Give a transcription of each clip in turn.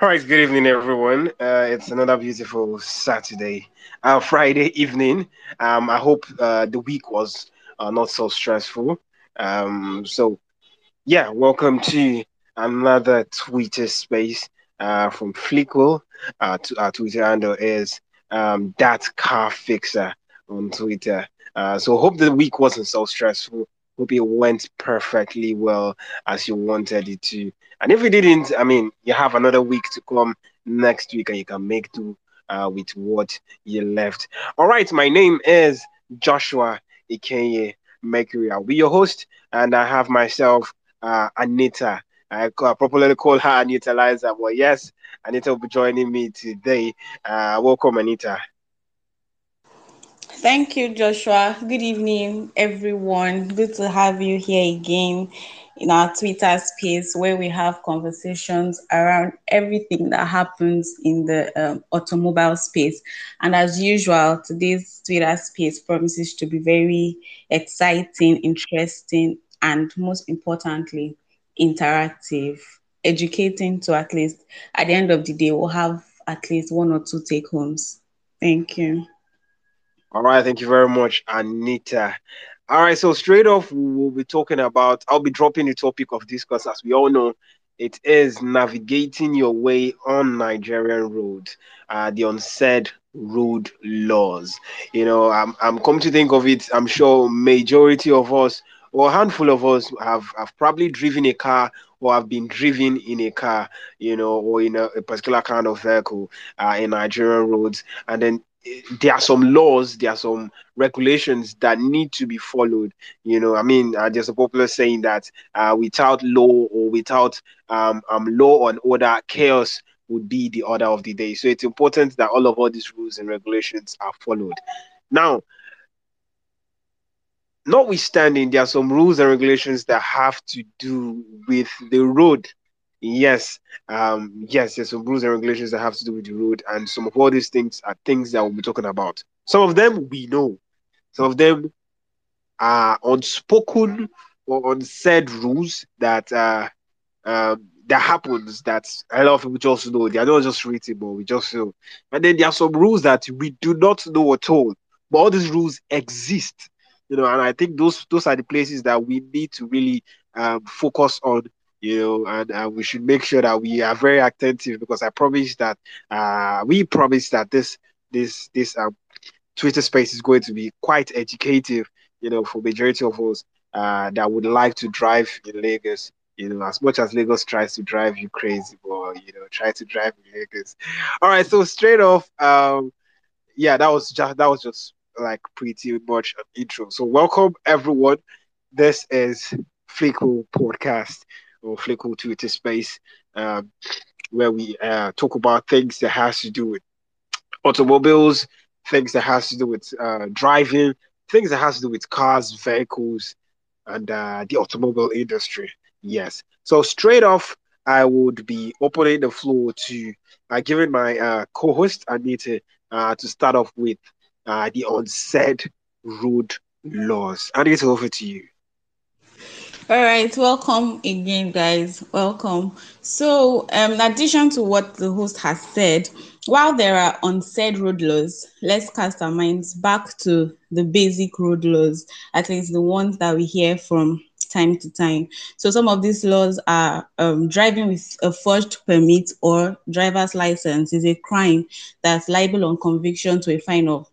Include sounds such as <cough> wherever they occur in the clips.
All right, good evening, everyone. Uh, it's another beautiful Saturday, uh, Friday evening. Um, I hope uh, the week was uh, not so stressful. Um, so, yeah, welcome to another Twitter space uh, from Flickle. Uh, to, our Twitter handle is um, that car fixer on Twitter. So, hope the week wasn't so stressful. Hope it went perfectly well as you wanted it to. And if it didn't, I mean, you have another week to come next week and you can make do uh, with what you left. All right, my name is Joshua Ikenye Mercury. I'll be your host, and I have myself, uh, Anita. I popularly call her Anita Liza. Well, yes, Anita will be joining me today. Uh, welcome, Anita. Thank you, Joshua. Good evening, everyone. Good to have you here again in our Twitter space where we have conversations around everything that happens in the um, automobile space. And as usual, today's Twitter space promises to be very exciting, interesting, and most importantly, interactive, educating to at least at the end of the day, we'll have at least one or two take homes. Thank you. All right, thank you very much, Anita. All right, so straight off, we'll be talking about, I'll be dropping the topic of discourse. As we all know, it is navigating your way on Nigerian roads, uh, the unsaid road laws. You know, I'm, I'm come to think of it, I'm sure majority of us or a handful of us have, have probably driven a car or have been driven in a car, you know, or in a, a particular kind of vehicle uh, in Nigerian roads. And then there are some laws, there are some regulations that need to be followed. You know, I mean, uh, there's a popular saying that uh, without law or without um, um, law and order, chaos would be the order of the day. So it's important that all of all these rules and regulations are followed. Now, notwithstanding, there are some rules and regulations that have to do with the road Yes, um, yes, there's some rules and regulations that have to do with the road, and some of all these things are things that we'll be talking about. Some of them we know, some of them are unspoken or unsaid rules that uh, um, that happens that a lot of people just know. They are not just written, but we just know. And then there are some rules that we do not know at all, but all these rules exist. You know, and I think those those are the places that we need to really um, focus on you know, and uh, we should make sure that we are very attentive because I promise that uh, we promise that this this this um, Twitter space is going to be quite educative, you know, for majority of us uh, that would like to drive in Lagos. You know, as much as Lagos tries to drive you crazy, but you know, try to drive in Lagos. All right, so straight off, um, yeah, that was just that was just like pretty much an intro. So welcome everyone. This is Flickle Podcast or Flickle Twitter space um, where we uh, talk about things that has to do with automobiles, things that has to do with uh, driving, things that has to do with cars, vehicles, and uh, the automobile industry. Yes. So straight off, I would be opening the floor to uh, giving my uh, co-host Anita uh, to start off with uh, the unsaid road laws. Anita, over to you. All right, welcome again, guys. Welcome. So, um, in addition to what the host has said, while there are unsaid road laws, let's cast our minds back to the basic road laws, at least the ones that we hear from time to time. So, some of these laws are um, driving with a forged permit or driver's license is a crime that's liable on conviction to a fine of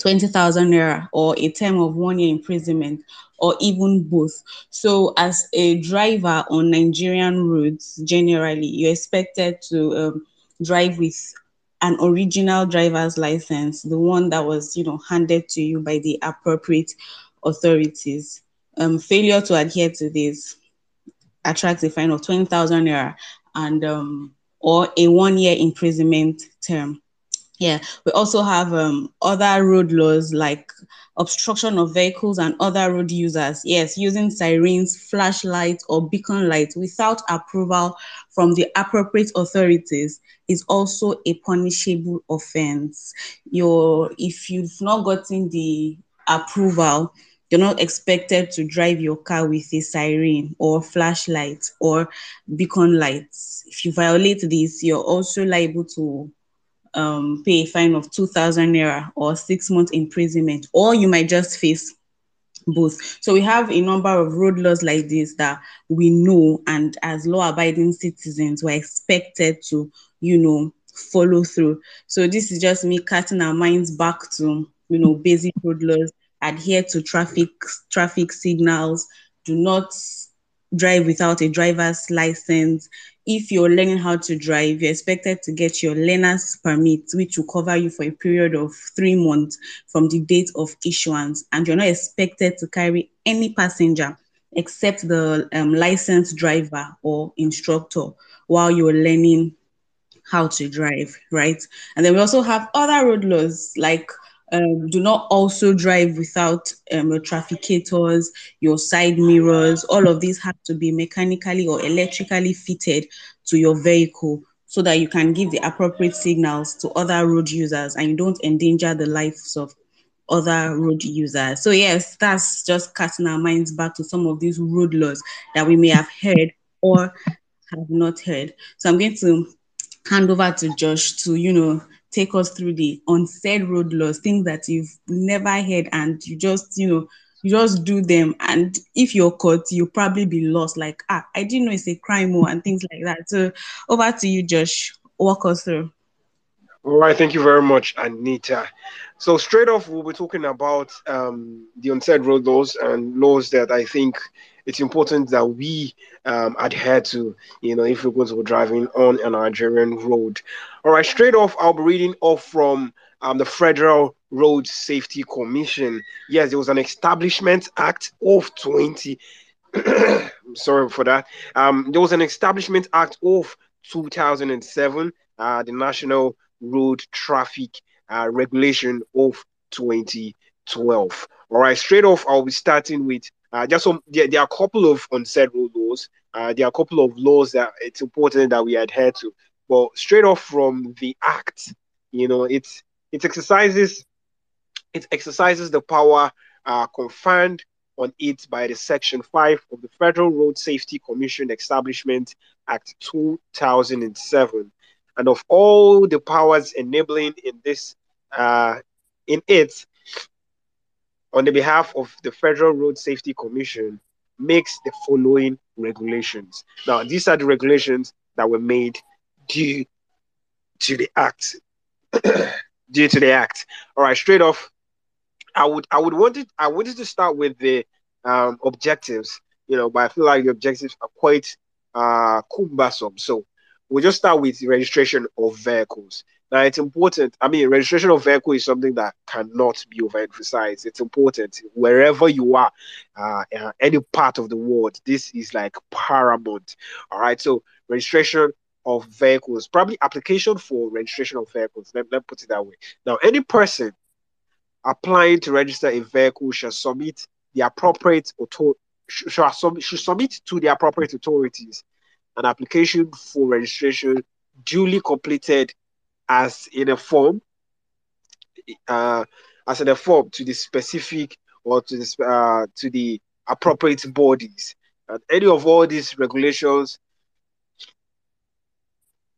20,000 naira or a term of one year imprisonment or even both. So, as a driver on Nigerian roads, generally, you're expected to um, drive with an original driver's license, the one that was, you know, handed to you by the appropriate authorities. Um, failure to adhere to this attracts a fine of 20,000 naira and um, or a one year imprisonment term. Yeah, we also have um, other road laws like obstruction of vehicles and other road users. Yes, using sirens, flashlights, or beacon lights without approval from the appropriate authorities is also a punishable offense. Your if you've not gotten the approval, you're not expected to drive your car with a siren or flashlight or beacon lights. If you violate this, you're also liable to um, pay a fine of 2,000 naira or six months imprisonment, or you might just face both. So we have a number of road laws like this that we know, and as law abiding citizens, we're expected to, you know, follow through. So this is just me cutting our minds back to, you know, basic road laws, adhere to traffic traffic signals, do not drive without a driver's license. If you're learning how to drive, you're expected to get your learner's permit, which will cover you for a period of three months from the date of issuance. And you're not expected to carry any passenger except the um, licensed driver or instructor while you're learning how to drive, right? And then we also have other road laws like um, do not also drive without um, trafficators, your side mirrors. All of these have to be mechanically or electrically fitted to your vehicle so that you can give the appropriate signals to other road users and you don't endanger the lives of other road users. So yes, that's just casting our minds back to some of these road laws that we may have heard or have not heard. So I'm going to hand over to Josh to, you know, take us through the unsaid road laws, things that you've never heard and you just, you know, you just do them. And if you're caught, you'll probably be lost. Like, ah, I didn't know it's a crime or and things like that. So over to you, Josh. Walk us through. All right, thank you very much, Anita. So straight off, we'll be talking about um, the unsaid road laws and laws that I think it's important that we um, adhere to, you know, if we're going to be driving on a Nigerian road. All right, straight off, I'll be reading off from um, the Federal Road Safety Commission. Yes, there was an Establishment Act of 20. <clears throat> sorry for that. Um, there was an Establishment Act of 2007, uh, the National Road Traffic uh, Regulation of 2012. All right, straight off, I'll be starting with uh, just some, there, there, are a couple of unsaid laws. Uh, there are a couple of laws that it's important that we adhere to. But straight off from the act, you know, it's it exercises it exercises the power uh, conferred on it by the Section 5 of the Federal Road Safety Commission Establishment Act 2007. And of all the powers enabling in this, uh, in it, on the behalf of the Federal Road Safety Commission, makes the following regulations. Now, these are the regulations that were made due to the act. <clears throat> due to the act. All right, straight off, I would I would wanted I wanted to start with the um, objectives, you know, but I feel like the objectives are quite uh cumbersome. So we'll just start with registration of vehicles. Now it's important. I mean, registration of vehicle is something that cannot be overemphasized. It's important wherever you are, uh, any part of the world. This is like paramount. All right. So registration of vehicles, probably application for registration of vehicles. Let, let put it that way. Now, any person applying to register a vehicle shall submit the appropriate author- should, should submit to the appropriate authorities an application for registration duly completed as in a form, uh, as in a form to the specific or to the uh, to the appropriate bodies. And any of all these regulations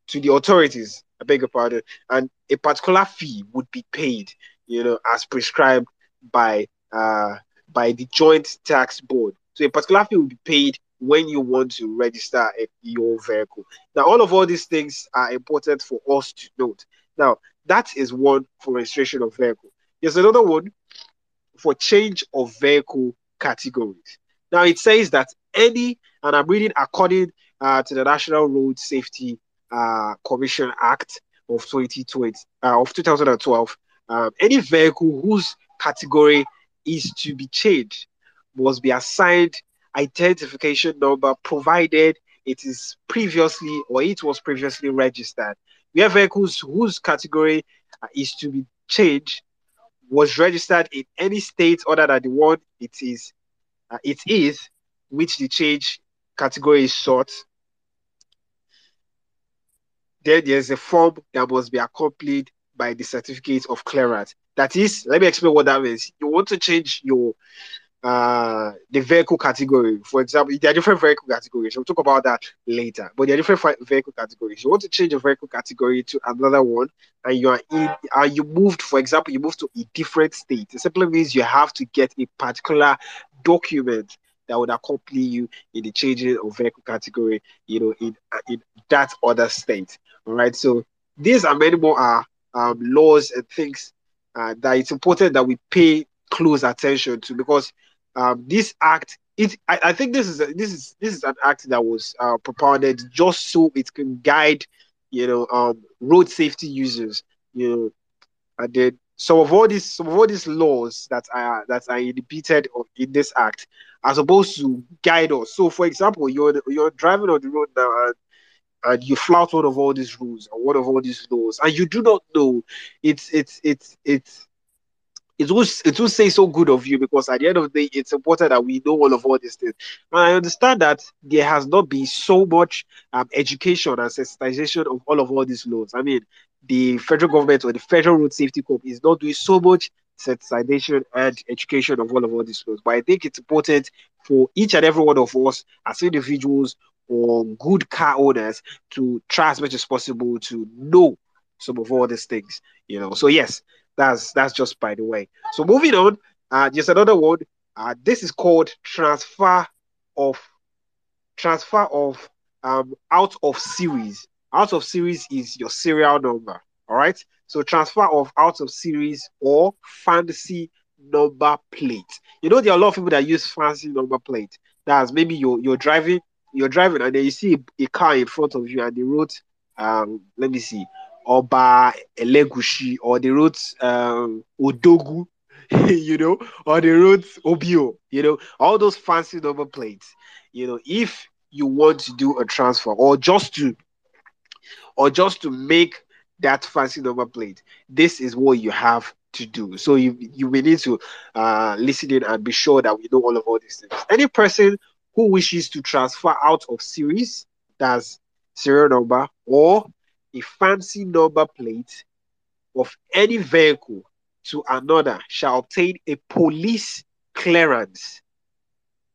to the authorities, I beg your pardon, and a particular fee would be paid, you know, as prescribed by uh, by the Joint Tax Board. So a particular fee will be paid when you want to register a, your vehicle. Now, all of all these things are important for us to note. Now, that is one for registration of vehicle. There's another one for change of vehicle categories. Now, it says that any, and I'm reading according uh, to the National Road Safety uh, Commission Act of 2020 uh, of 2012, um, any vehicle whose category is to be changed must be assigned identification number provided it is previously or it was previously registered. We have vehicles whose category uh, is to be changed was registered in any state other than the one it is uh, it is which the change category is sought then there's a form that must be accompanied by the certificate of clearance that is let me explain what that means you want to change your uh, the vehicle category. For example, there are different vehicle categories. We'll talk about that later. But there are different vehicle categories. You want to change a vehicle category to another one, and you are in, and you moved. For example, you moved to a different state. It simply means you have to get a particular document that would accompany you in the changing of vehicle category. You know, in in that other state. All right. So these and many more are um, laws and things uh, that it's important that we pay close attention to because um, this act it I, I, think this is a, this is this is an act that was uh, propounded just so it can guide you know um, road safety users you know and then some of all these of all these laws that are that are repeated in this act are supposed to guide us. So for example you're you're driving on the road now and and you flout one of all these rules and one of all these laws, and you do not know, it's it's it's it's it will it will say so good of you because at the end of the day, it's important that we know all of all these things. And I understand that there has not been so much um, education and sensitization of all of all these laws. I mean, the federal government or the Federal Road Safety Corps is not doing so much sensitization and education of all of all these laws. But I think it's important for each and every one of us as individuals or good car owners to try as much as possible to know some of all these things. You know, so yes, that's that's just by the way. So moving on, uh, just another word. Uh, this is called transfer of transfer of um out of series. Out of series is your serial number. All right. So transfer of out of series or fancy number plate. You know, there are a lot of people that use fancy number plate. That's maybe you're you're driving, you're driving, and then you see a, car in front of you, and they wrote, um, let me see, Oba Elegushi, or they wrote um, Odogu, <laughs> you know, or they wrote Obio, you know, all those fancy number plates. You know, if you want to do a transfer or just to or just to make that fancy number plate, this is what you have to do. So you you may need to uh, listen in and be sure that we know all of all these things. Any person who wishes to transfer out of series, that's serial number, or a fancy number plate of any vehicle to another shall obtain a police clearance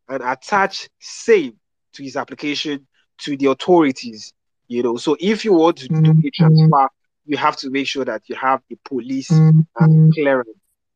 and attach same to his application to the authorities. You know, so if you want to do a transfer, you have to make sure that you have a police uh, clearance.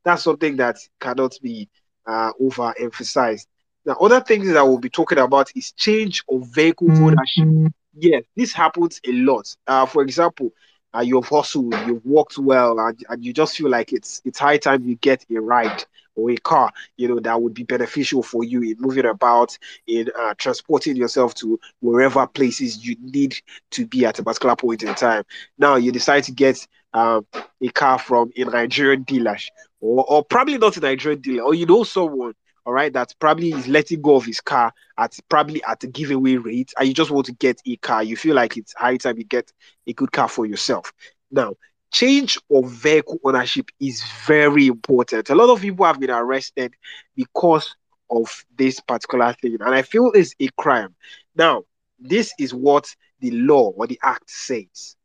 That's something that cannot be uh, overemphasized. Now, other things that we'll be talking about is change of vehicle ownership yes, this happens a lot. Uh, for example, uh, you've hustled, you've worked well, and, and you just feel like it's it's high time you get a ride or a car, you know, that would be beneficial for you in moving about, in uh, transporting yourself to wherever places you need to be at a particular point in time. Now you decide to get um, a car from a Nigerian dealer, or, or probably not a Nigerian dealer, or you know someone all right, that probably is letting go of his car at probably at a giveaway rate, and you just want to get a car. You feel like it's high time you get a good car for yourself. Now, change of vehicle ownership is very important. A lot of people have been arrested because of this particular thing, and I feel it's a crime. Now, this is what the law or the act says.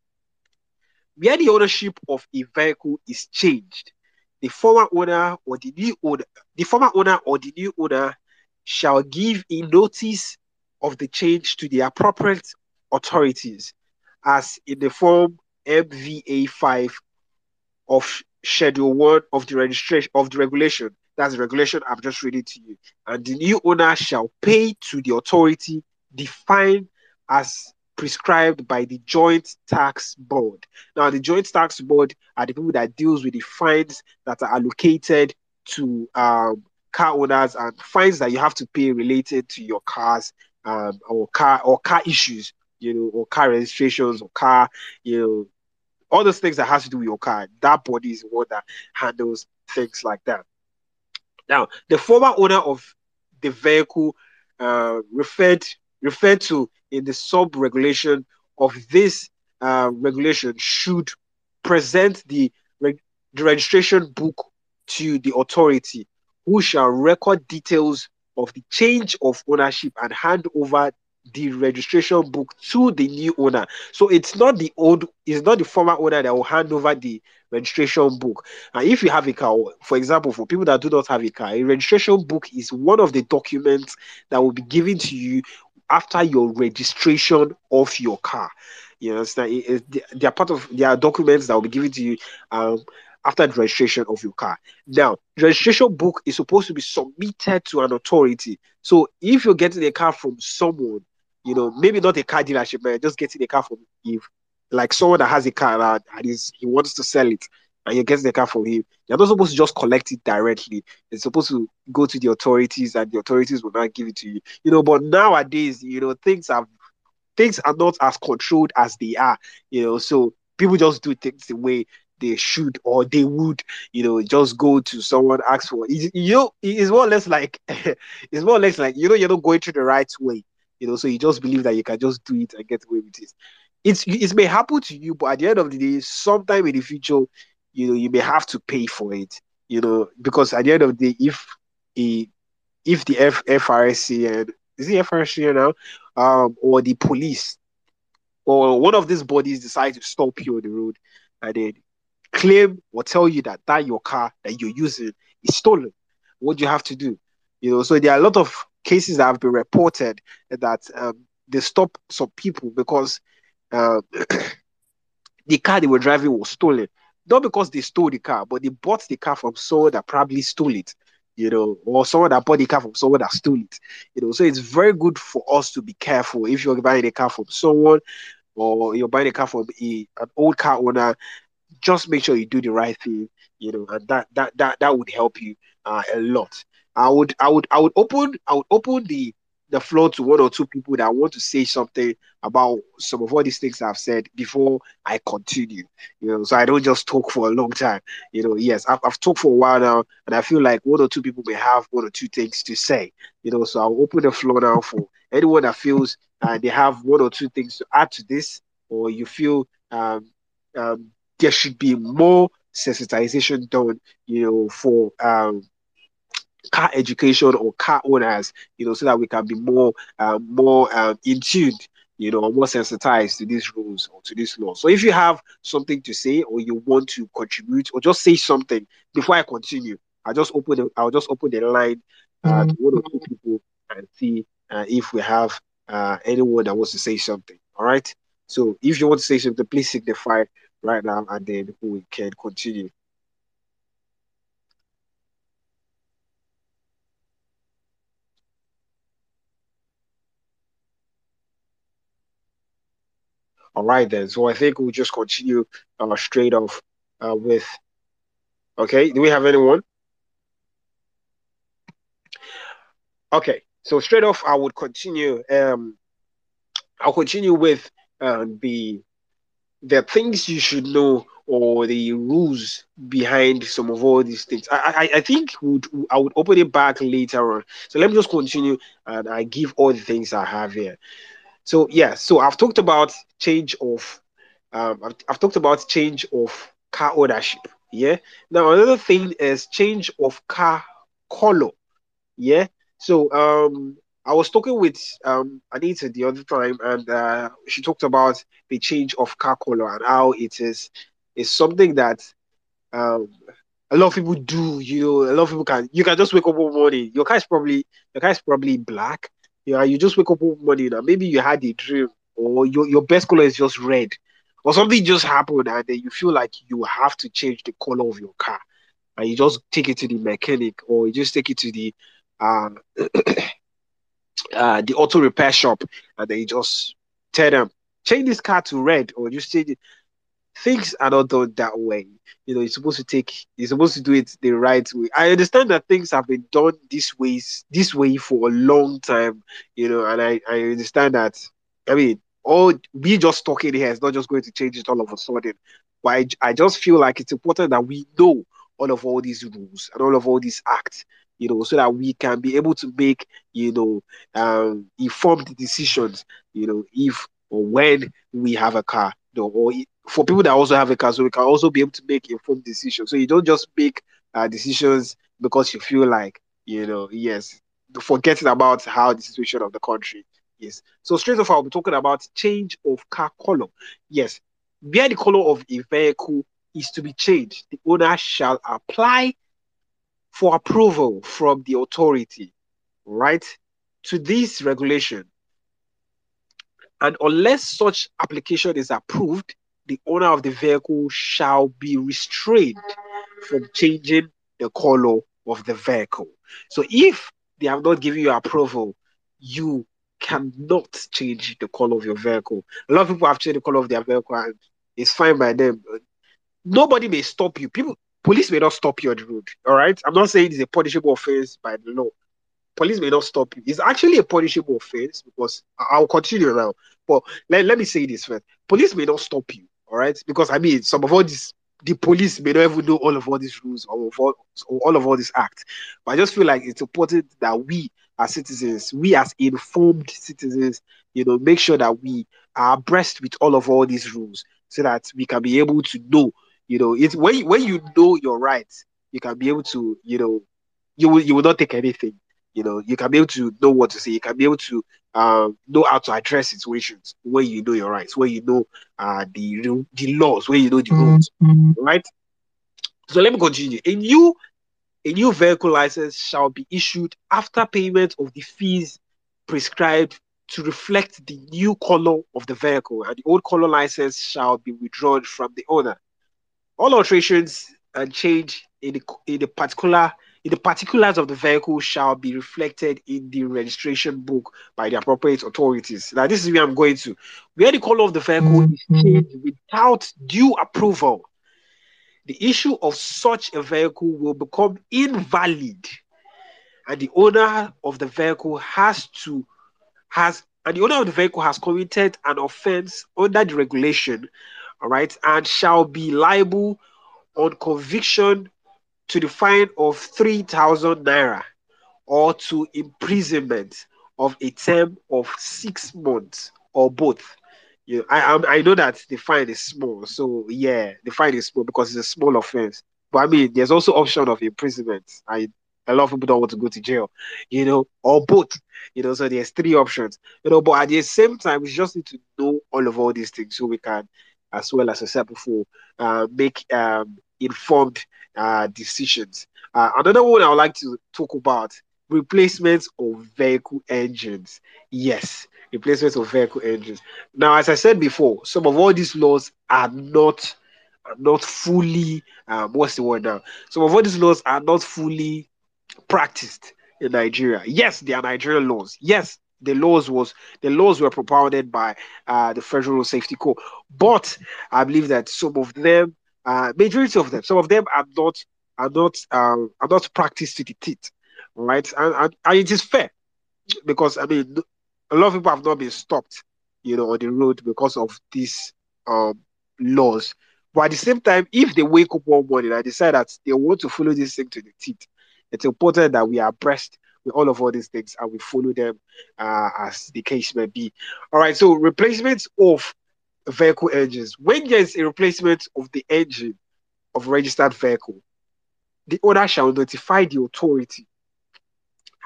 Where the ownership of a vehicle is changed, the former owner or the new owner, the former owner or the new owner shall give a notice of the change to the appropriate authorities as in the form MVA 5 of Schedule 1 of the registration of the regulation. That's the regulation I've just reading to you. And the new owner shall pay to the authority defined as prescribed by the Joint Tax Board. Now, the Joint Tax Board are the people that deals with the fines that are allocated to um, car owners and fines that you have to pay related to your cars um, or car or car issues, you know, or car registrations or car, you know, all those things that has to do with your car. That body is one that handles things like that. Now, the former owner of the vehicle uh, referred referred to in the sub regulation of this uh, regulation should present the, reg- the registration book to the authority who shall record details of the change of ownership and hand over the registration book to the new owner. So it's not the old, it's not the former owner that will hand over the registration book. And if you have a car, for example, for people that do not have a car, a registration book is one of the documents that will be given to you after your registration of your car. You understand? It, it, they are part of their documents that will be given to you um, after the registration of your car. Now, registration book is supposed to be submitted to an authority. So if you're getting a car from someone, you know, maybe not a car dealership, but just getting a car from if like someone that has a car and, and is he wants to sell it and you're getting the car from him, you're not supposed to just collect it directly. It's supposed to go to the authorities and the authorities will not give it to you. You know, but nowadays, you know, things have things are not as controlled as they are, you know, so people just do things the way they should or they would, you know, just go to someone, ask for it. You know, it's more or less like <laughs> it's more or less like you know you're not going through the right way, you know, so you just believe that you can just do it and get away with it. It's it may happen to you, but at the end of the day, sometime in the future, you know, you may have to pay for it, you know, because at the end of the day, if a if the F, and is the FRC now, um, or the police or one of these bodies decide to stop you on the road and then claim or tell you that that your car that you're using is stolen, what do you have to do? You know, so there are a lot of cases that have been reported that um, they stop some people because uh, <coughs> the car they were driving was stolen. Not because they stole the car, but they bought the car from someone that probably stole it, you know, or someone that bought the car from someone that stole it, you know. So it's very good for us to be careful if you're buying a car from someone or you're buying a car from a, an old car owner just make sure you do the right thing, you know, and that that that that would help you uh, a lot. I would I would I would open I would open the the floor to one or two people that want to say something about some of all these things I've said before I continue. You know, so I don't just talk for a long time. You know, yes, I've, I've talked for a while now, and I feel like one or two people may have one or two things to say. You know, so I'll open the floor now for anyone that feels uh, they have one or two things to add to this, or you feel um, um, there should be more sensitization done, you know, for um, car education or car owners, you know, so that we can be more uh, more um, in tune, you know, more sensitized to these rules or to this law. So if you have something to say or you want to contribute or just say something before I continue, I'll just open the, I'll just open the line uh, to one or two people and see uh, if we have uh, anyone that wants to say something. All right. So if you want to say something, please signify right now, and then we can continue. All right, then. So I think we'll just continue uh, straight off uh, with. Okay, do we have anyone? Okay, so straight off, I would continue. Um, I'll continue with uh, the the things you should know or the rules behind some of all these things. I I, I think would I would open it back later on. So let me just continue and I give all the things I have here. So yeah, so I've talked about change of um I've, I've talked about change of car ownership. Yeah. Now another thing is change of car color. Yeah. So um I was talking with um, Anita the other time, and uh, she talked about the change of car color and how it is is something that um, a lot of people do. You know, a lot of people can. You can just wake up one morning. Your car is probably your car is probably black. You know, you just wake up one morning and maybe you had a dream, or your your best color is just red, or something just happened, and then you feel like you have to change the color of your car, and you just take it to the mechanic, or you just take it to the um, <clears throat> uh, the auto repair shop and they just tell them change this car to red or just change it. Things are not done that way. You know, you're supposed to take, you're supposed to do it the right way. I understand that things have been done this way, this way for a long time. You know, and I, I understand that. I mean, all we just talking here is not just going to change it all of a sudden. But I, I just feel like it's important that we know all of all these rules and all of all these acts you know, so that we can be able to make, you know, um, informed decisions, you know, if or when we have a car, you know, or for people that also have a car, so we can also be able to make informed decisions. So you don't just make uh, decisions because you feel like, you know, yes, forgetting about how the situation of the country Yes. So straight off, I'll be talking about change of car color. Yes. Where the color of a vehicle is to be changed, the owner shall apply for approval from the authority, right, to this regulation. And unless such application is approved, the owner of the vehicle shall be restrained from changing the color of the vehicle. So if they have not given you approval, you cannot change the color of your vehicle. A lot of people have changed the color of their vehicle and it's fine by them. Nobody may stop you. People, police may not stop you on the road. All right. I'm not saying it's a punishable offense by the law. Police may not stop you. It's actually a punishable offense because I'll continue now. But let, let me say this first. Police may not stop you. All right. Because I mean, some of all these the police may not even know all of all these rules or all, all of all these acts. But I just feel like it's important that we as citizens, we as informed citizens, you know, make sure that we are abreast with all of all these rules so that we can be able to know, you know, it's when when you know your rights, you can be able to, you know, you will you will not take anything. You know, you can be able to know what to say. You can be able to um, know how to address situations where you know your rights, where you know uh, the the laws, where you know the rules, mm-hmm. right? So let me continue. A new a new vehicle license shall be issued after payment of the fees prescribed to reflect the new color of the vehicle, and the old color license shall be withdrawn from the owner. All alterations and change in the, in the particular the particulars of the vehicle shall be reflected in the registration book by the appropriate authorities. Now, this is where I'm going to. Where the color of the vehicle is mm-hmm. changed without due approval, the issue of such a vehicle will become invalid, and the owner of the vehicle has to has and the owner of the vehicle has committed an offense under the regulation, all right, and shall be liable on conviction to the fine of 3,000 naira or to imprisonment of a term of six months or both. You know, I, I know that the fine is small, so yeah, the fine is small because it's a small offense. But I mean, there's also option of imprisonment. I a lot of people don't want to go to jail, you know, or both, you know. So there's three options, you know. But at the same time, we just need to know all of all these things so we can, as well as I said before, uh, make um, informed uh, decisions. Uh, another one I would like to talk about replacements of vehicle engines. Yes, replacements of vehicle engines. Now, as I said before, some of all these laws are not are not fully um, what's the word now? Some of all these laws are not fully practiced in Nigeria. Yes, they are Nigerian laws. Yes, the laws was the laws were propounded by uh, the Federal Safety Corps, but I believe that some of them uh, majority of them, some of them are not are not um, are not practiced to the teeth, right? And, and, and it is fair because I mean a lot of people have not been stopped, you know, on the road because of these um, laws. But at the same time, if they wake up one morning and decide that they want to follow this thing to the teeth, it's important that we are abreast with all of all these things and we follow them uh, as the case may be. All right, so replacements of vehicle engines. When there is a replacement of the engine of registered vehicle, the owner shall notify the authority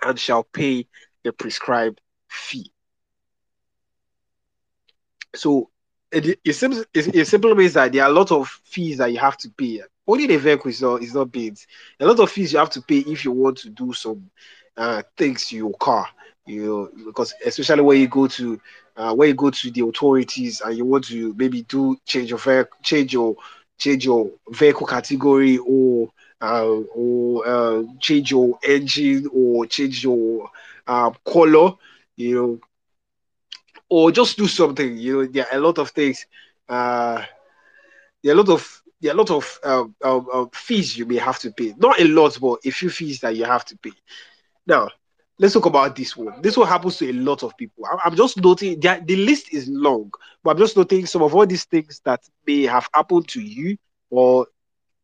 and shall pay the prescribed fee. So it, it, seems, it, it simply means that there are a lot of fees that you have to pay. Only the vehicle is not, is not paid. A lot of fees you have to pay if you want to do some uh, things to your car you know, because especially when you go to uh, when you go to the authorities and you want to maybe do change your vehicle, change your change your vehicle category or uh, or uh, change your engine or change your uh, color, you know, or just do something. You know, there are a lot of things. Uh, there are a lot of there are a lot of um, um, um, fees you may have to pay. Not a lot, but a few fees that you have to pay. Now, let's talk about this one. This one happens to a lot of people. I'm just noting that the list is long, but I'm just noting some of all these things that may have happened to you or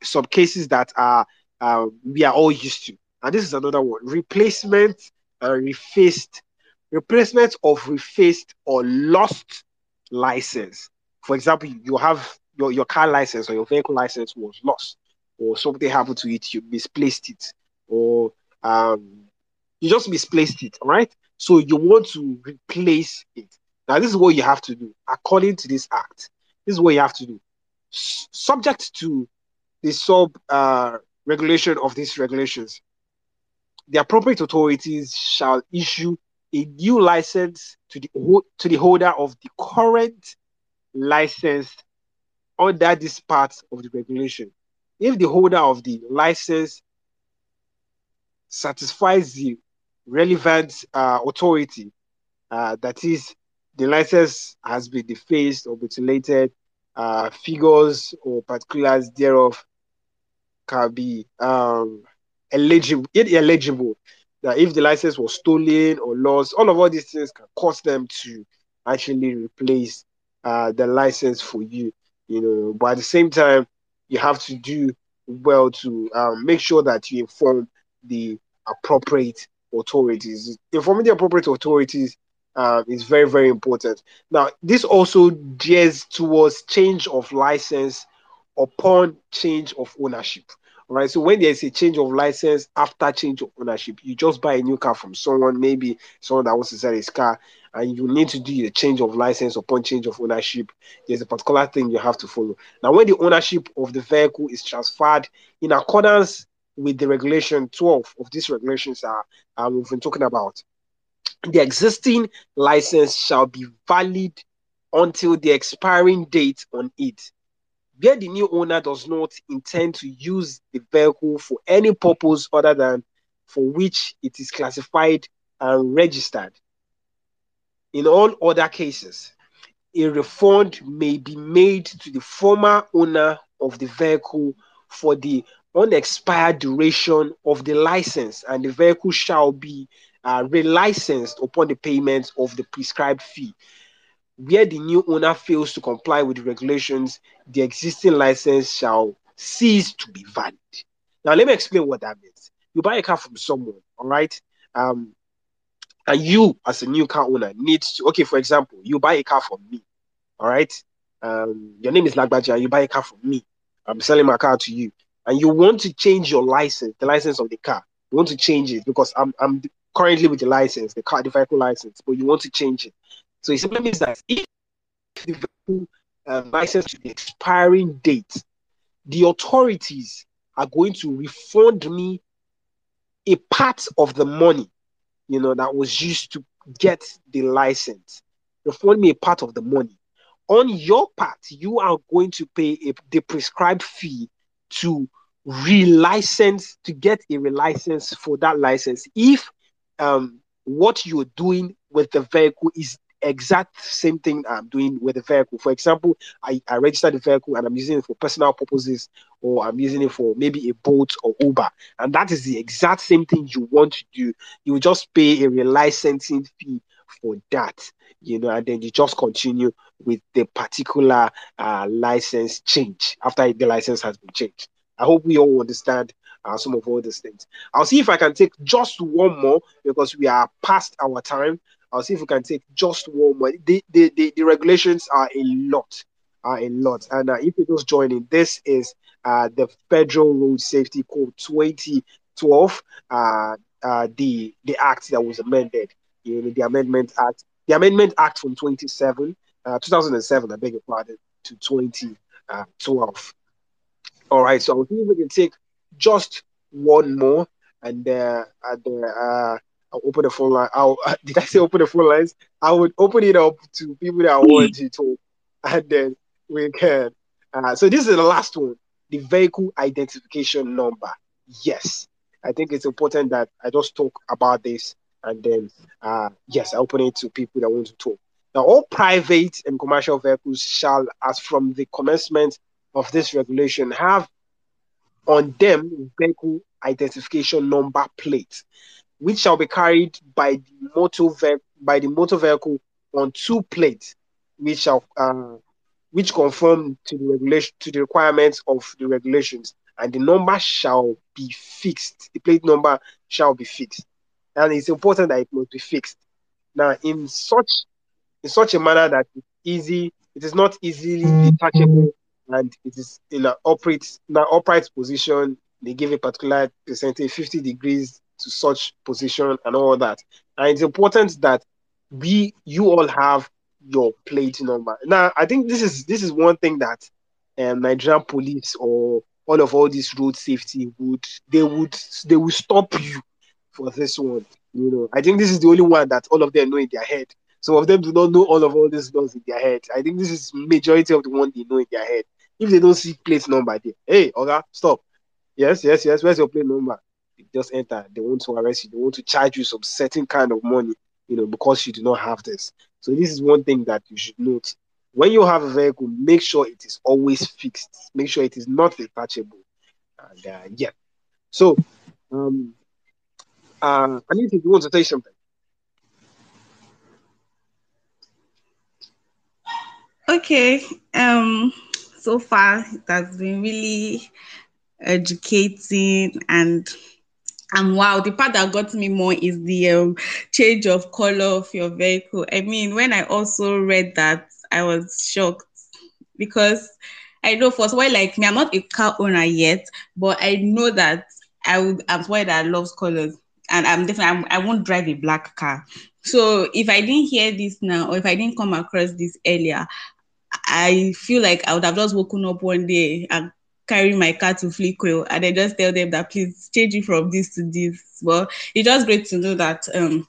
some cases that are uh, we are all used to. And this is another one: replacement and refaced, replacement of refaced or lost license. For example, you have your, your car license or your vehicle license was lost, or something happened to it, you misplaced it, or um, you just misplaced it, right? So you want to replace it. Now, this is what you have to do according to this act. This is what you have to do. Subject to the sub uh, regulation of these regulations, the appropriate authorities shall issue a new license to the to the holder of the current license under this part of the regulation. If the holder of the license satisfies the relevant uh, authority, uh, that is, the license has been defaced or mutilated, uh, figures or particulars thereof can be um, eligible. That if the license was stolen or lost, all of all these things can cause them to actually replace uh, the license for you. You know, but at the same time, you have to do well to um, make sure that you inform the appropriate authorities. Informing the appropriate authorities uh, is very, very important. Now, this also gears towards change of license upon change of ownership. Right. So when there's a change of license after change of ownership, you just buy a new car from someone, maybe someone that wants to sell his car, and you need to do the change of license upon change of ownership. There's a particular thing you have to follow. Now, when the ownership of the vehicle is transferred in accordance with the regulation 12 of these regulations are uh, we've been talking about, the existing license shall be valid until the expiring date on it where the new owner does not intend to use the vehicle for any purpose other than for which it is classified and registered. In all other cases, a refund may be made to the former owner of the vehicle for the unexpired duration of the license, and the vehicle shall be uh, relicensed upon the payment of the prescribed fee where the new owner fails to comply with the regulations, the existing license shall cease to be valid. Now, let me explain what that means. You buy a car from someone, all right? Um, and you, as a new car owner, needs to, okay, for example, you buy a car from me, all right? Um, your name is Lagbaja, you buy a car from me. I'm selling my car to you, and you want to change your license, the license of the car. You want to change it because I'm, I'm currently with the license, the car, the vehicle license, but you want to change it. So it simply means that if the vehicle uh, license to the expiring date, the authorities are going to refund me a part of the money, you know, that was used to get the license. Refund me a part of the money. On your part, you are going to pay a, the prescribed fee to relicense to get a relicense for that license if um, what you're doing with the vehicle is exact same thing I'm doing with the vehicle. For example, I, I register the vehicle and I'm using it for personal purposes, or I'm using it for maybe a boat or Uber. And that is the exact same thing you want to do. You just pay a relicensing fee for that, you know, and then you just continue with the particular uh, license change after the license has been changed. I hope we all understand uh, some of all these things. I'll see if I can take just one more because we are past our time. I'll see if we can take just one more. The, the, the, the regulations are a lot, are a lot. And uh, if you're just joining, this is uh, the Federal Road Safety Code 2012, uh, uh, the the act that was amended, you know, the Amendment Act, the Amendment Act from 27, uh, 2007, I beg your pardon, to 2012. All right, so if we can take just one more, and uh, and uh, I'll open the phone line. I'll, <laughs> did I say open the phone lines? I would open it up to people that want to talk, and then we can. Uh, so this is the last one: the vehicle identification number. Yes, I think it's important that I just talk about this, and then uh, yes, I open it to people that want to talk. Now, all private and commercial vehicles shall, as from the commencement of this regulation, have on them vehicle identification number plates which shall be carried by the motor ve- by the motor vehicle on two plates, which shall uh, which conform to the regulation to the requirements of the regulations, and the number shall be fixed. The plate number shall be fixed, and it's important that it must be fixed. Now, in such in such a manner that it's easy, it is not easily detachable, and it is in an upright, in an upright position. They give a particular percentage, 50 degrees to such position and all that. and it's important that we you all have your plate number. Now, I think this is this is one thing that um, Nigerian police or all of all this road safety would they would they will stop you for this one. You know, I think this is the only one that all of them know in their head. Some of them do not know all of all these laws in their head. I think this is majority of the one they know in their head. If they don't see plate number there, hey, okay, stop. Yes, yes, yes. Where's your plate number? They just enter. They want to arrest you. They want to charge you some certain kind of money, you know, because you do not have this. So this is one thing that you should note. When you have a vehicle, make sure it is always fixed. Make sure it is not detachable. And uh, yeah. So, um, uh, Anita, you want to say something? Okay. Um. So far, it has been really educating and and wow, the part that got me more is the um, change of color of your vehicle. I mean, when I also read that, I was shocked because I know for someone like me, I'm not a car owner yet, but I know that I would. I'm someone that loves colors, and I'm definitely I'm, I won't drive a black car. So if I didn't hear this now, or if I didn't come across this earlier, I feel like I would have just woken up one day and carry my car to Fleet and then just tell them that please change it from this to this. Well, it's just great to know that um,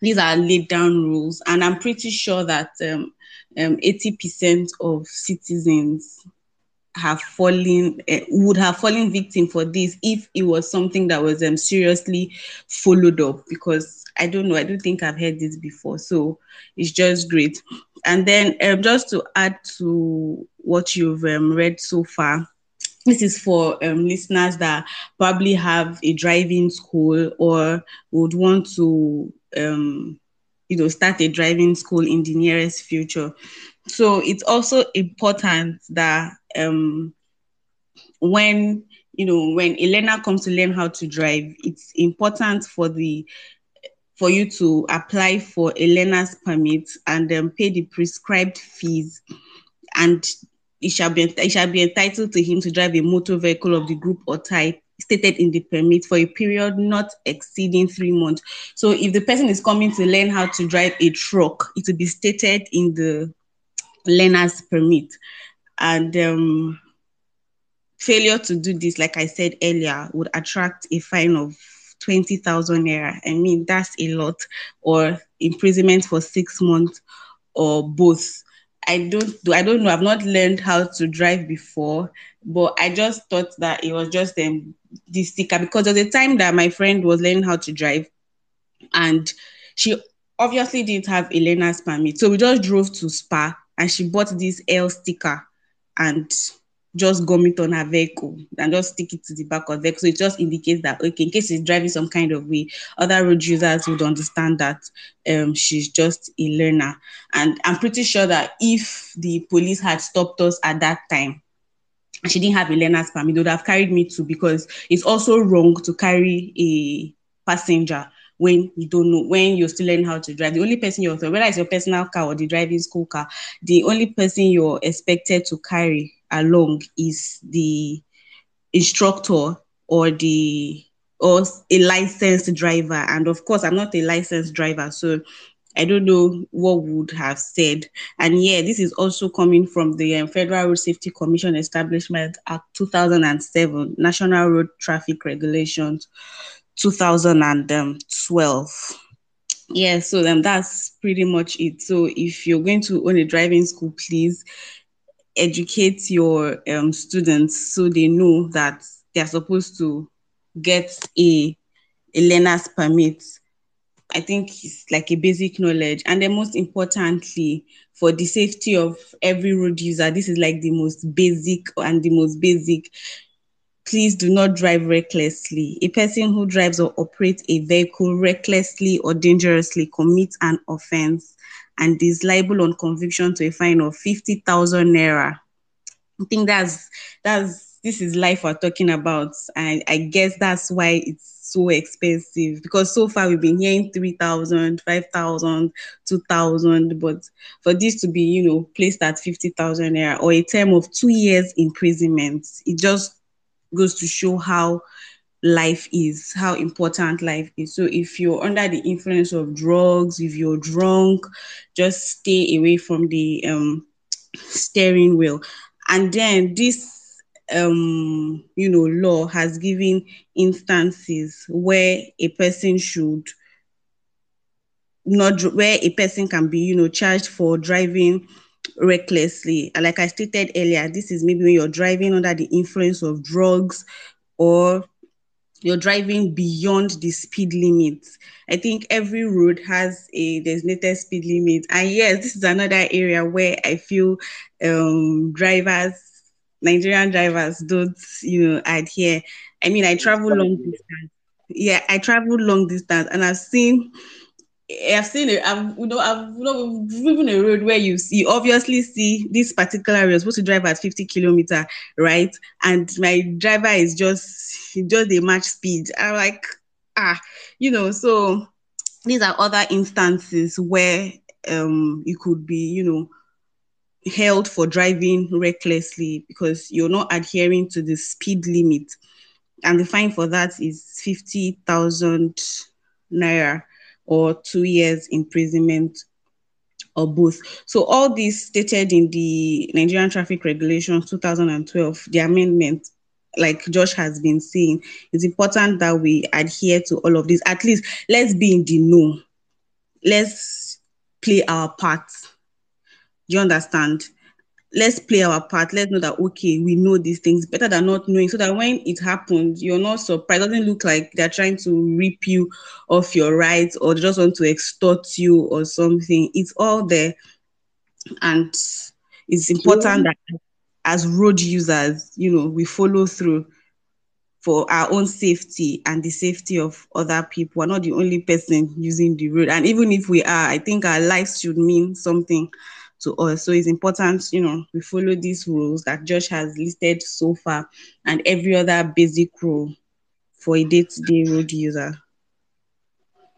these are laid down rules, and I'm pretty sure that um, um, 80% of citizens have fallen uh, would have fallen victim for this if it was something that was um, seriously followed up because i don't know i don't think i've heard this before so it's just great and then um, just to add to what you've um, read so far this is for um, listeners that probably have a driving school or would want to um, you know start a driving school in the nearest future. So it's also important that um, when you know when a learner comes to learn how to drive it's important for the for you to apply for a learner's permit and then pay the prescribed fees and it shall be it shall be entitled to him to drive a motor vehicle of the group or type stated in the permit for a period not exceeding three months. So if the person is coming to learn how to drive a truck, it will be stated in the learner's permit. And um, failure to do this, like I said earlier, would attract a fine of 20,000 naira. I mean, that's a lot, or imprisonment for six months, or both. I don't do I don't know. I've not learned how to drive before, but I just thought that it was just um, the sticker because at the time that my friend was learning how to drive, and she obviously didn't have learner's permit. So we just drove to Spar and she bought this L sticker and just gum it on her vehicle and just stick it to the back of the vehicle. So it just indicates that okay, in case she's driving some kind of way, other road users would understand that um, she's just a learner. And I'm pretty sure that if the police had stopped us at that time, she didn't have a learner's permit, they would have carried me too because it's also wrong to carry a passenger when you don't know when you're still learning how to drive. The only person you're whether it's your personal car or the driving school car, the only person you're expected to carry along is the instructor or the or a licensed driver. And of course, I'm not a licensed driver, so I don't know what would have said. And yeah, this is also coming from the um, Federal Road Safety Commission Establishment Act 2007, National Road Traffic Regulations 2012. Yeah, so then that's pretty much it. So if you're going to own a driving school, please educate your um, students so they know that they're supposed to get a, a learner's permit. I think it's like a basic knowledge. And then most importantly, for the safety of every road user, this is like the most basic and the most basic. Please do not drive recklessly. A person who drives or operates a vehicle recklessly or dangerously commits an offense and is liable on conviction to a fine of 50,000 naira. I think that's that's this is life we're talking about. And I guess that's why it's so expensive because so far we've been hearing 3,000, 5,000, 2,000. But for this to be, you know, placed at 50,000 naira or a term of two years imprisonment, it just goes to show how life is, how important life is. So if you're under the influence of drugs, if you're drunk, just stay away from the um, steering wheel. And then this um you know law has given instances where a person should not where a person can be you know charged for driving recklessly like i stated earlier this is maybe when you're driving under the influence of drugs or you're driving beyond the speed limit. I think every road has a designated speed limit. And yes, this is another area where I feel um, drivers, Nigerian drivers, don't you know adhere. I mean, I travel long distance. Yeah, I travel long distance, and I've seen I've seen it. I've you know I've you know driven a road where you see obviously see this particular road supposed to drive at 50 kilometer, right? And my driver is just just a match speed. I'm like, ah, you know, so these are other instances where um you could be, you know, held for driving recklessly because you're not adhering to the speed limit. And the fine for that is 50,000 naira or two years imprisonment or both. So all this stated in the Nigerian Traffic Regulations 2012, the amendment, like Josh has been saying, it's important that we adhere to all of this. At least let's be in the know. Let's play our part. Do you understand? Let's play our part. Let's know that okay, we know these things better than not knowing, so that when it happens, you're not surprised. It doesn't look like they're trying to rip you off your rights or just want to extort you or something. It's all there, and it's important that as road users, you know, we follow through for our own safety and the safety of other people. We're not the only person using the road, and even if we are, I think our lives should mean something to us. So it's important, you know, we follow these rules that Josh has listed so far and every other basic rule for a day-to-day road user.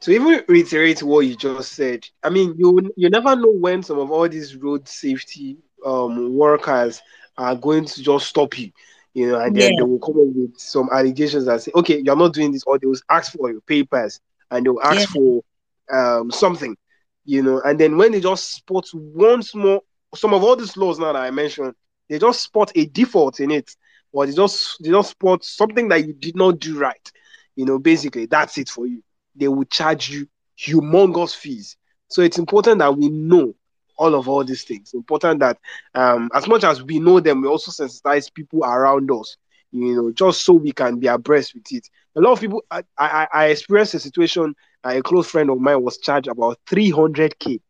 To even reiterate what you just said, I mean, you you never know when some of all these road safety um, workers are going to just stop you, you know, and then yeah. they will come up with some allegations that say, okay, you're not doing this, or they will ask for your papers and they'll ask yeah. for um, something you know, and then when they just spot once more, some of all these laws now that I mentioned, they just spot a default in it, or they just they just spot something that you did not do right. You know, basically that's it for you. They will charge you humongous fees. So it's important that we know all of all these things. Important that um, as much as we know them, we also sensitize people around us. You know, just so we can be abreast with it. A lot of people, I, I, I experienced a situation a close friend of mine was charged about 300k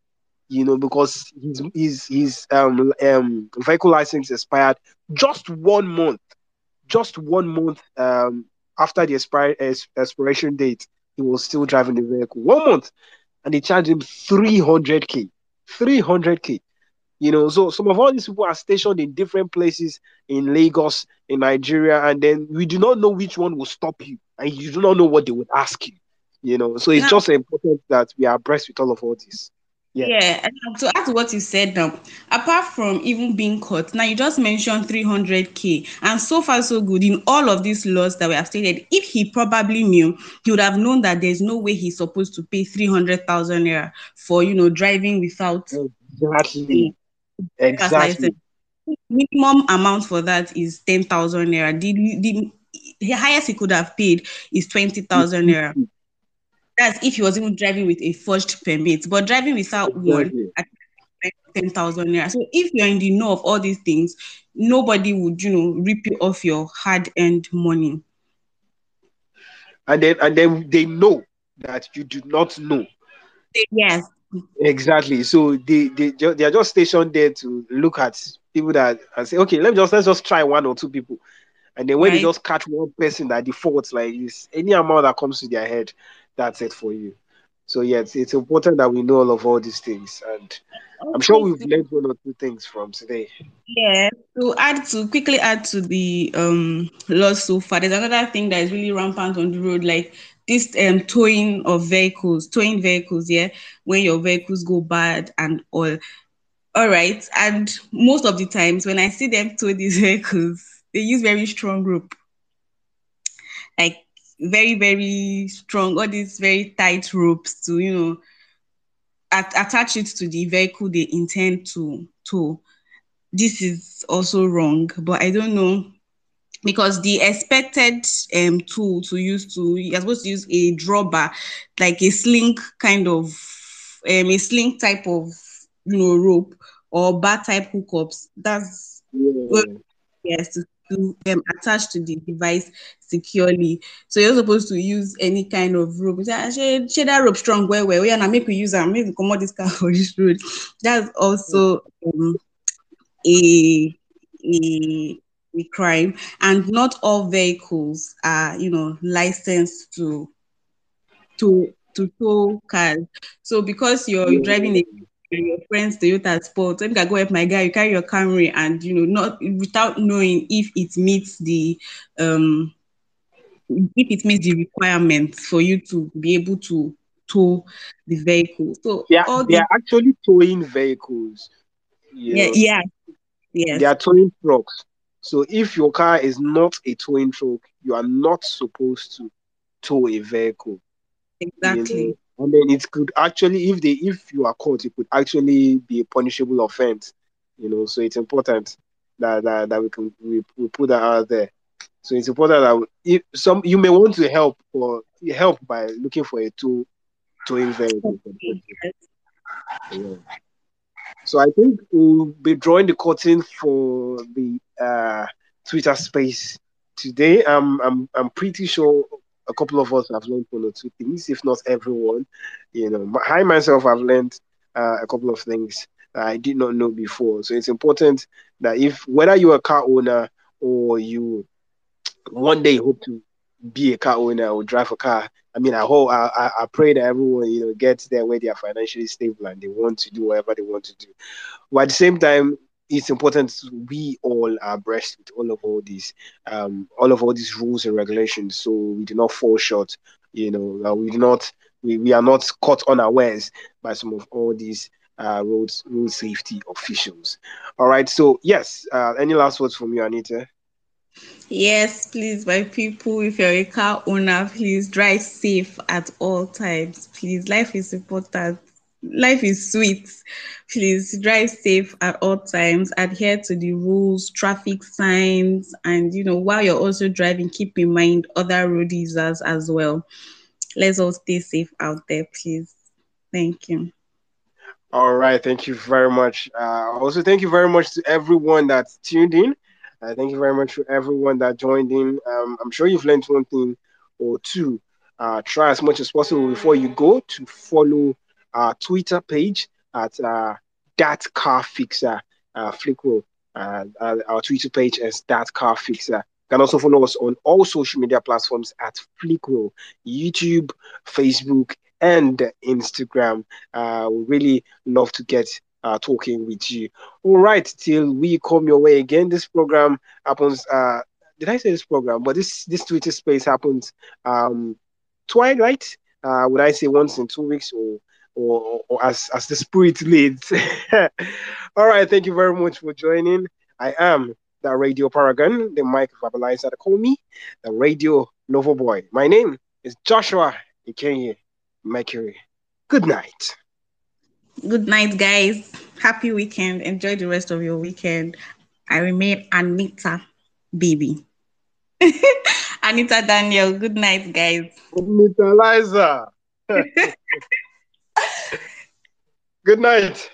you know because his his his um um vehicle license expired just one month just one month um after the expire, expiration date he was still driving the vehicle. One month and they charged him 300k 300k you know. So some of all these people are stationed in different places in lagos in nigeria and then we do not know which one will stop you and you do not know what they would ask you you know. So it's just important that we are abreast with all of all this. Yeah. yeah and to add to what you said now. Apart from even being caught now you just mentioned 300k and so far so good in all of these laws that we have stated. If he probably knew he would have known that there's no way he's supposed to pay 300000 naira for you know driving without oh, exactly. Exactly. Minimum amount for that is 10000 naira. The, the, the highest he could have paid is 20000 naira that's if he was even driving with a forged permit, but driving without exactly. one at 10,000 naira. So if you're in the know of all these things, nobody would, you know, rip you off your hard-earned money. And then and then they know that you do not know. Yes. Exactly. So they they they are just stationed there to look at people that and say, okay, let me just let's just try one or two people. And then when right. they just catch one person that defaults like this, any amount that comes to their head, that's it for you. So yeah, it's, it's important that we know all of all these things, and okay. I'm sure we've learned one or two things from today. Yeah. To add to quickly add to the um laws so far, there's another thing that is really rampant on the road, like this um towing of vehicles, towing vehicles. Yeah, when your vehicles go bad and all. All right, and most of the times when I see them tow these <laughs> vehicles, they use very strong rope. Like very very strong, all these very tight ropes to you know at, attach it to the vehicle they intend to to This is also wrong, but I don't know because the expected um, tool to use to you're supposed to use a drawbar, like a sling kind of um, a sling type of you know rope or bar type hookups. That's Yeah. yes to, um, attach to the device securely. So you're supposed to use any kind of rope. You say, "Ah, shey that rope strong well well. Yeah, now make we use am. Make we comot this car <laughs> for this road. That's also um, a a a crime, and not all vehicles are you know licensed to to to tow cars. So because you're driving a your friend's to Toyota Sport, let me go help my guy. You carry your Camry, and you know not without knowing if it meets the um if it meets the requirements for you to be able to tow the vehicle. So They are, all they the are actually towing vehicles. Yeah know, yeah yes they are towing trucks. So if your car is not a towing truck, you are not supposed to tow a vehicle. You exactly know, and then it could actually, if they, if you are caught, it could actually be a punishable offense. You know, so it's important that that, that we can we, we put that out there. So it's important that if some you may want to help or help by looking for a tow to person. Yeah. So I think we'll be drawing the curtain for the uh, Twitter space today. Um, I'm I'm pretty sure a couple of us have learned one or two things, if not everyone. You know, I myself have learned uh, a couple of things that I did not know before. So it's important that if whether you're a car owner or you one day hope to be a car owner or drive a car. I mean, I hope I, I, pray that everyone you know gets there where they are financially stable and they want to do whatever they want to do. But at the same time, it's important we all are abreast with all of all these, um, all of all these rules and regulations, so we do not fall short. You know, uh, we do not, we, we are not caught unawares by some of all these uh, road road safety officials. All right. So yes, uh, any last words from you, Anita? Yes, please, my people, if you're a car owner, please drive safe at all times. Please, life is important. Life is sweet. Please drive safe at all times. Adhere to the rules, traffic signs, and you know, while you're also driving, keep in mind other road users as well. Let's all stay safe out there, please. Thank you. All right, thank you very much. Uh, also, thank you very much to everyone that tuned in. Uh, thank you very much to everyone that joined in. Um, I'm sure you've learned one thing or two. Uh, try as much as possible before you go to follow our Twitter page at uh, that car fixer uh. Uh, uh, our Twitter page is that car fixer. You can also follow us on all social media platforms at Flickro, YouTube, Facebook, and Instagram. Uh, we really love to get uh, talking with you. All right, till we come your way again. This program happens. Uh, did I say this program? But this this Twitter space happens um, twice, right? Uh, would I say once in two weeks or or, or as as the spirit leads? <laughs> All right, thank you very much for joining. I am the Radio Paragon, the Mike Vabalizer, they call me the Radio Lover Boy. My name is Joshua Ikenye Mercury. Good night. Good night, guys. Happy weekend. Enjoy the rest of your weekend. I remain Anita Baby. <laughs> Anita Daniel. Good night, guys. Mr. Liza. <laughs> Good night.